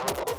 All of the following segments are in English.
Hardcore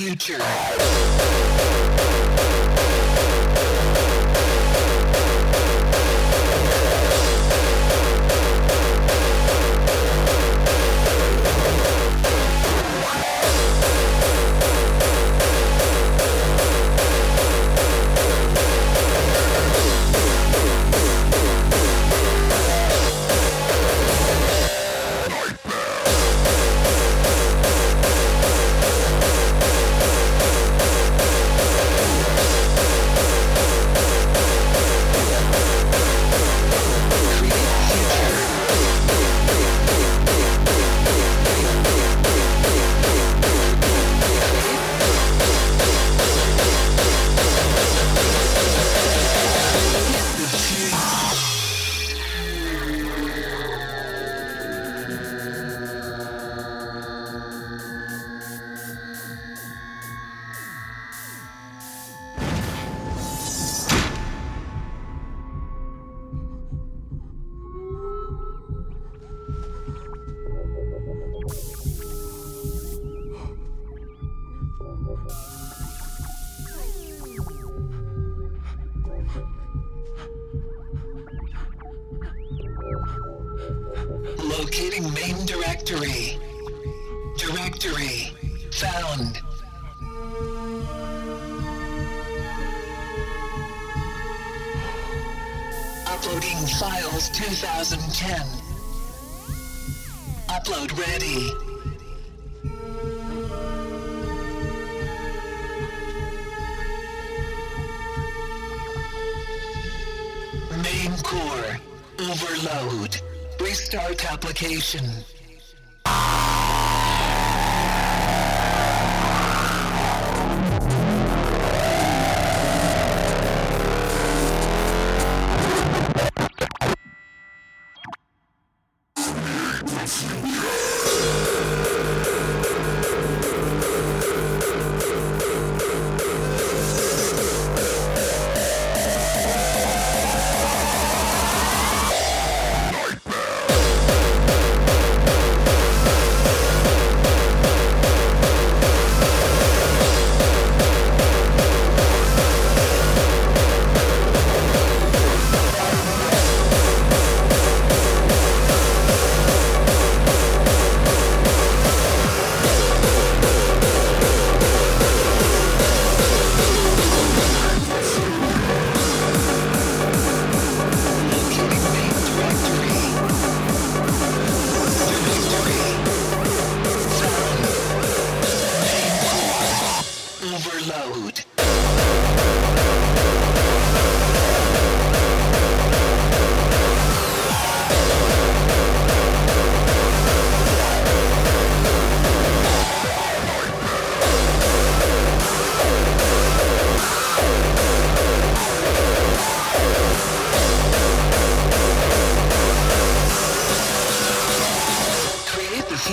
future.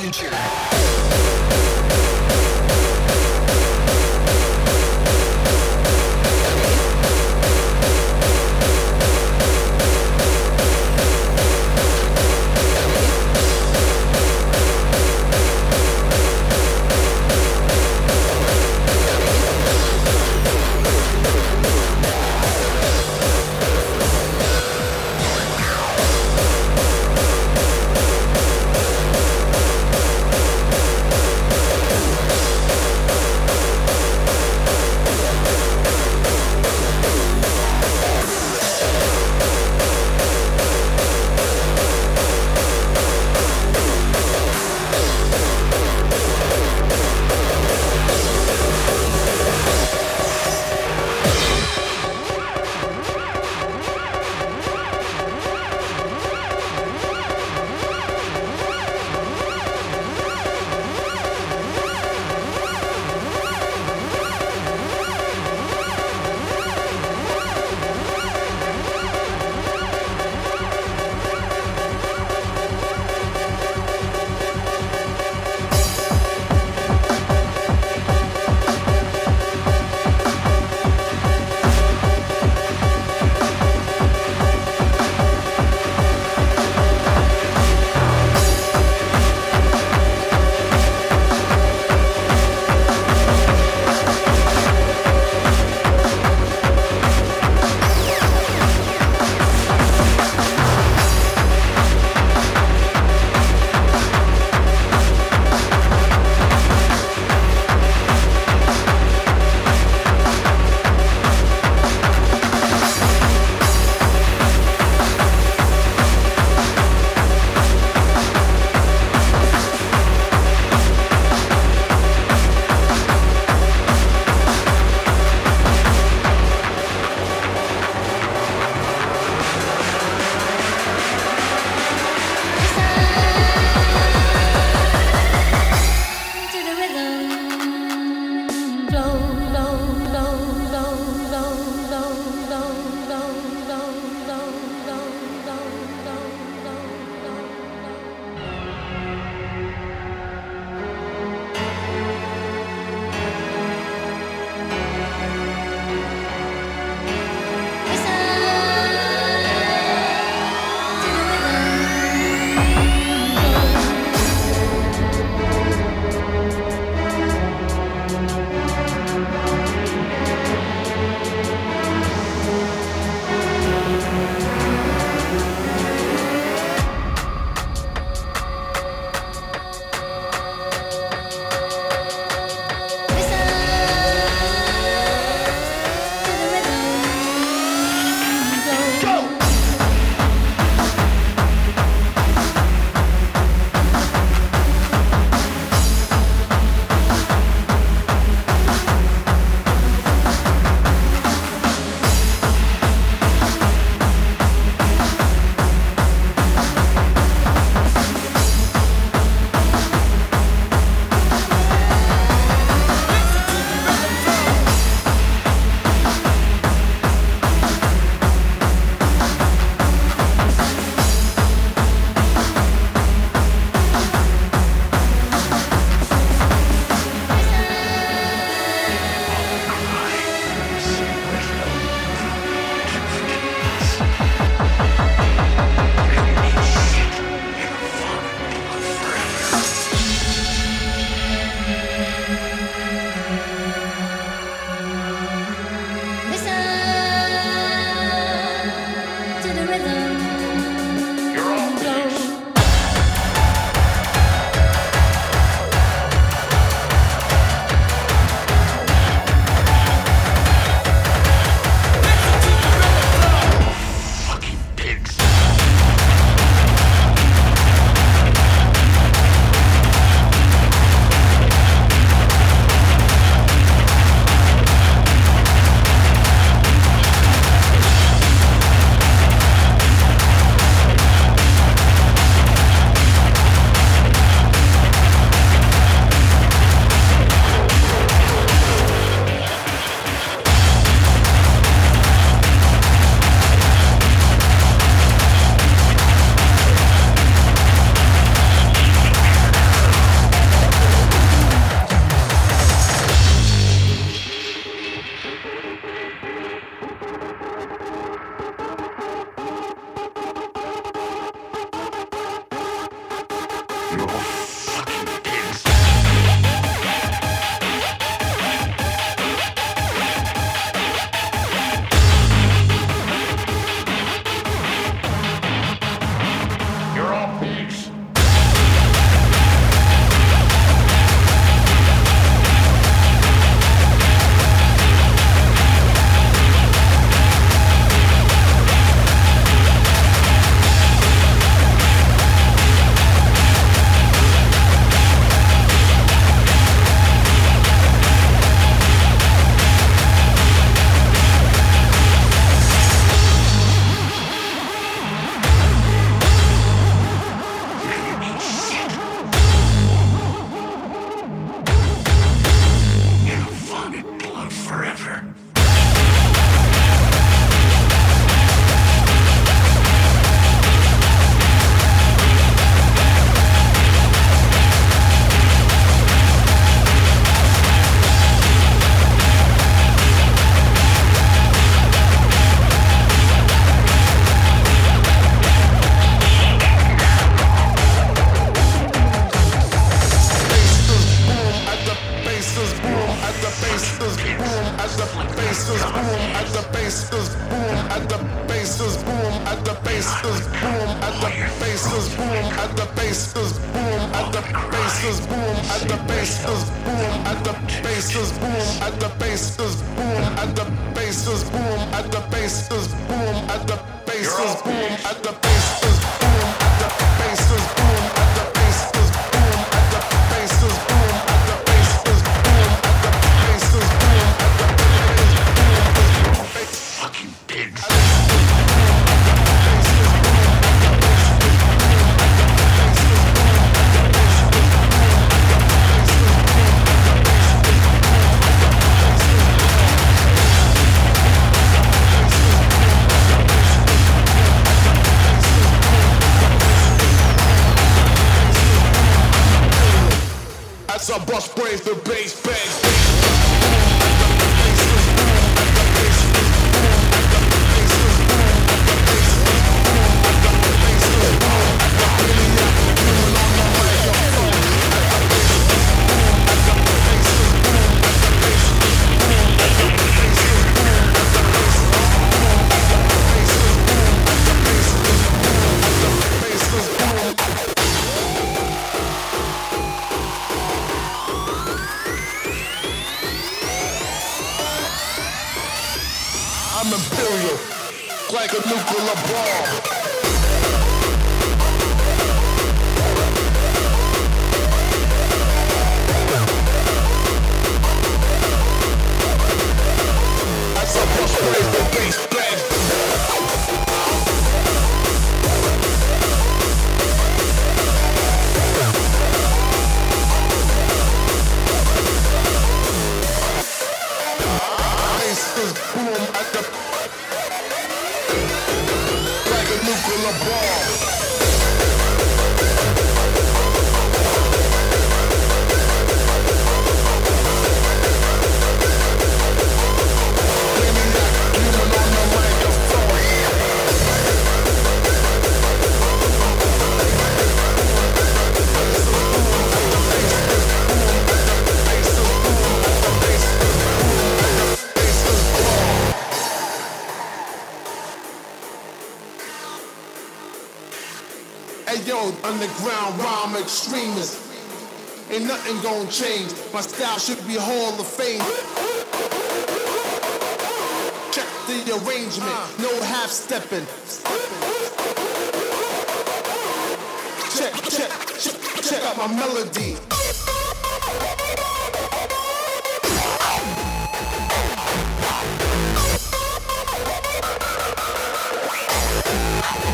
future. a ball. ain't nothing gonna change. My style should be Hall of Fame. Check the arrangement, uh. no half stepping. Check, check, check, check out my melody.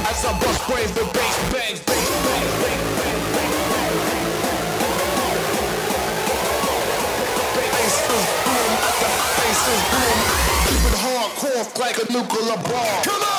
As I bust brains, the bass bangs, bass bangs, bangs. the ice is boom. Keep it hardcore like a nuclear bomb. Come on!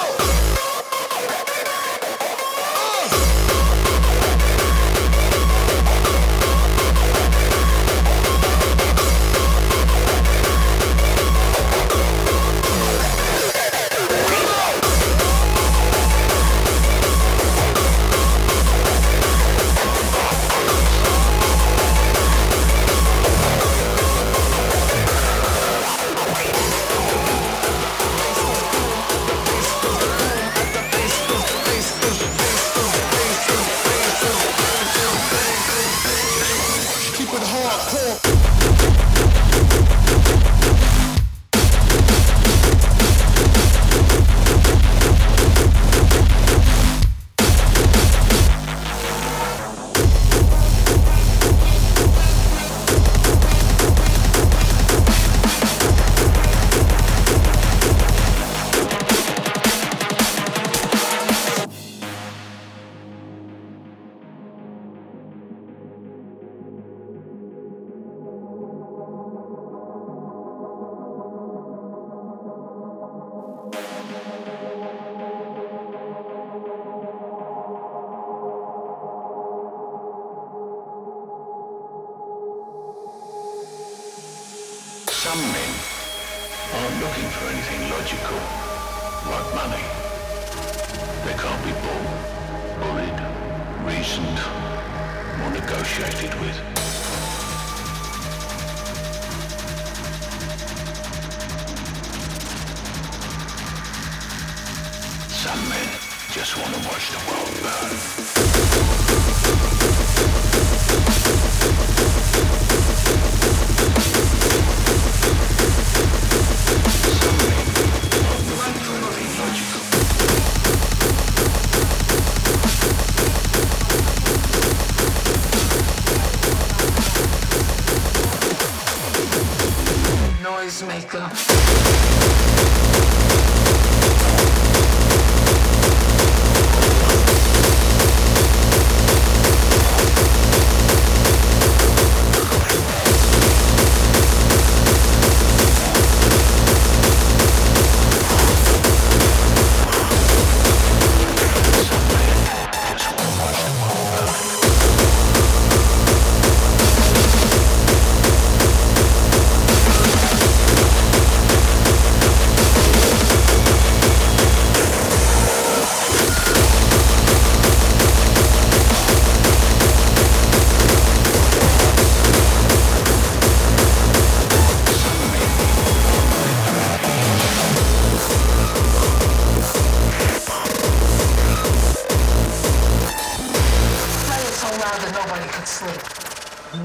Just wanna watch the world burn.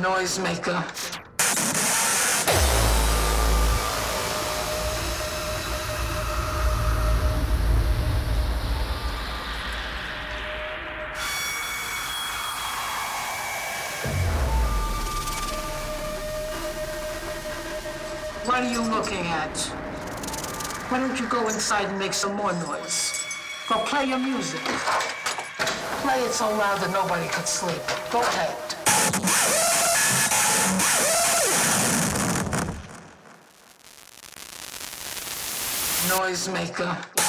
Noisemaker. What are you looking at? Why don't you go inside and make some more noise? Go play your music. Play it so loud that nobody could sleep. Go ahead. noisemaker.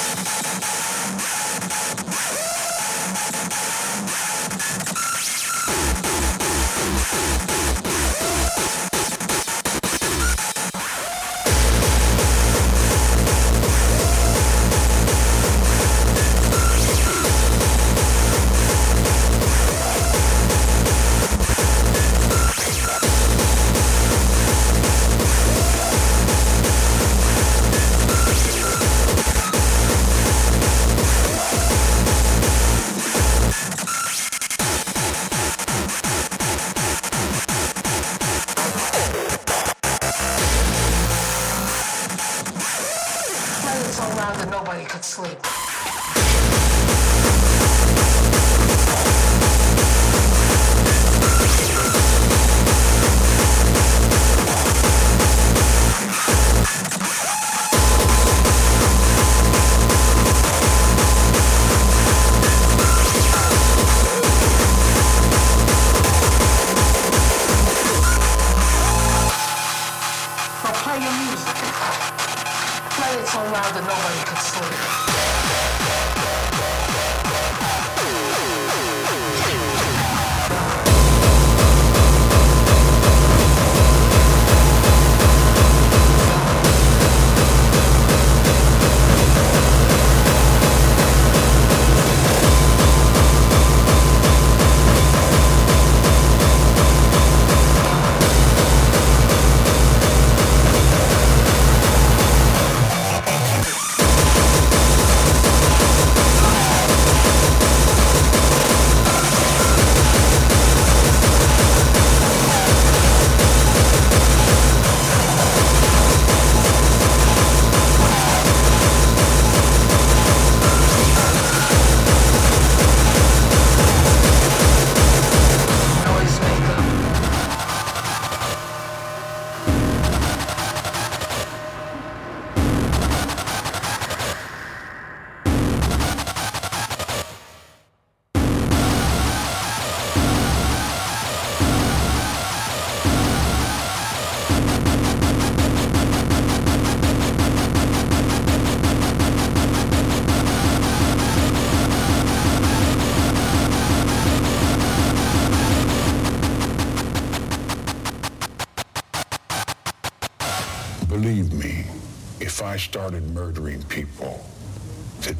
Started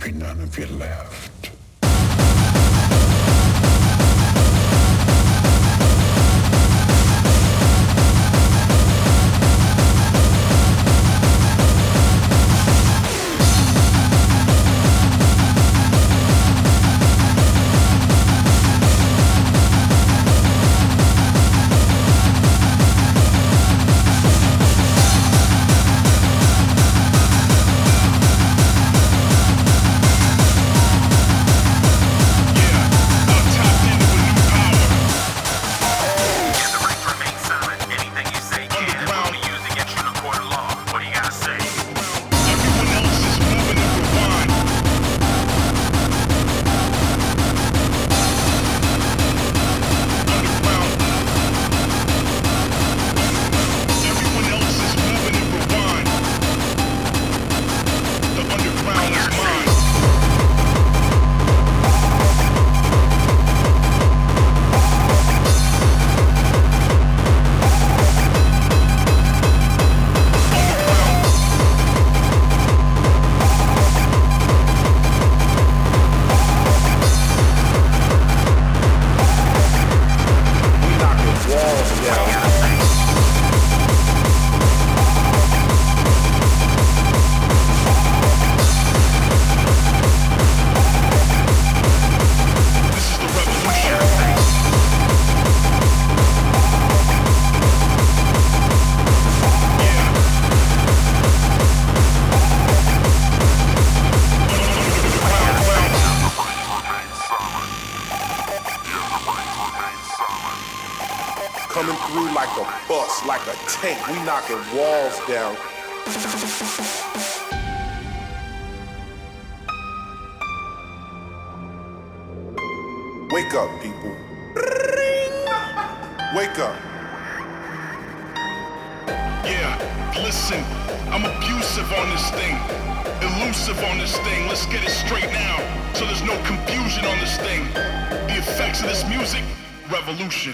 be none of you left. Knocking walls down. Wake up, people. Wake up. Yeah, listen, I'm abusive on this thing, elusive on this thing. Let's get it straight now, so there's no confusion on this thing. The effects of this music, revolution.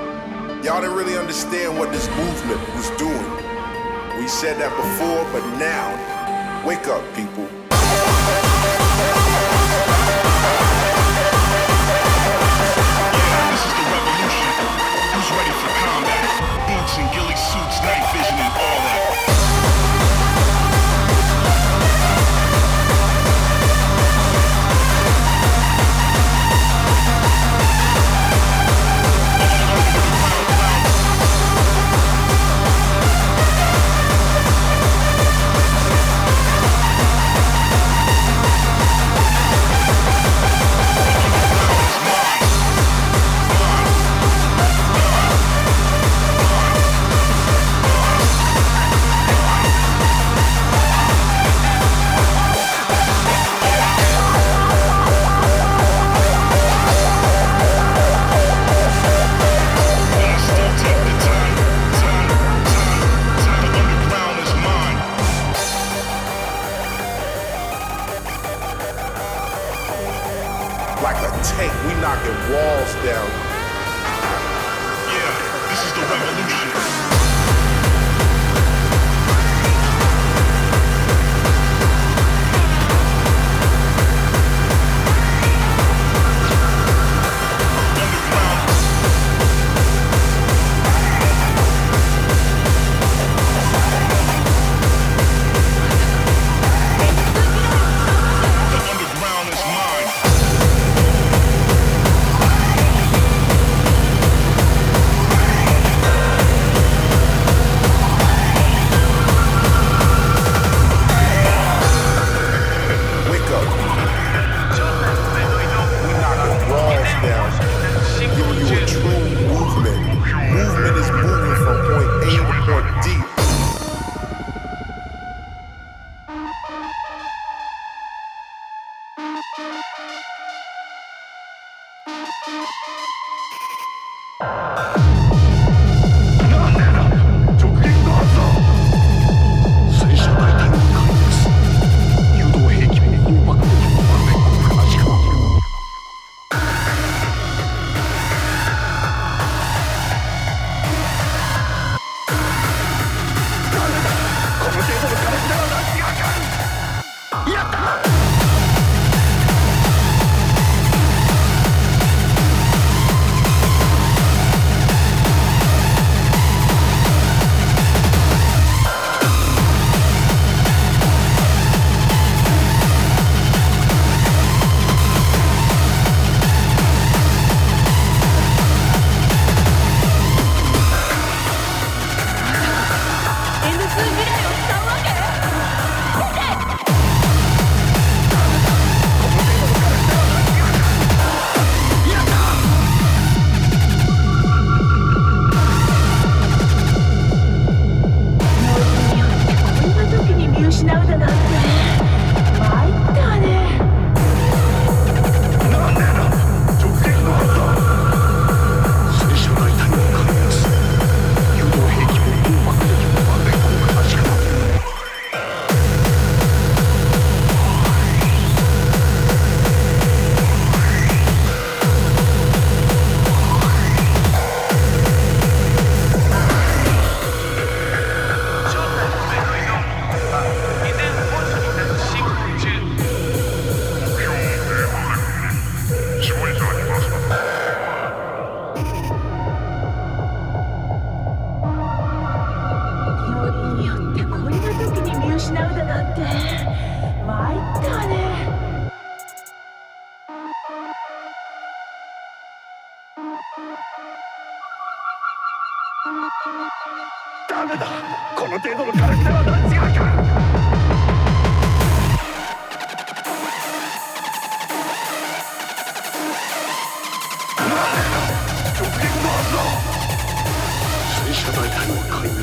Y'all didn't really understand what this movement was doing. We said that before, but now, wake up, people.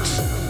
直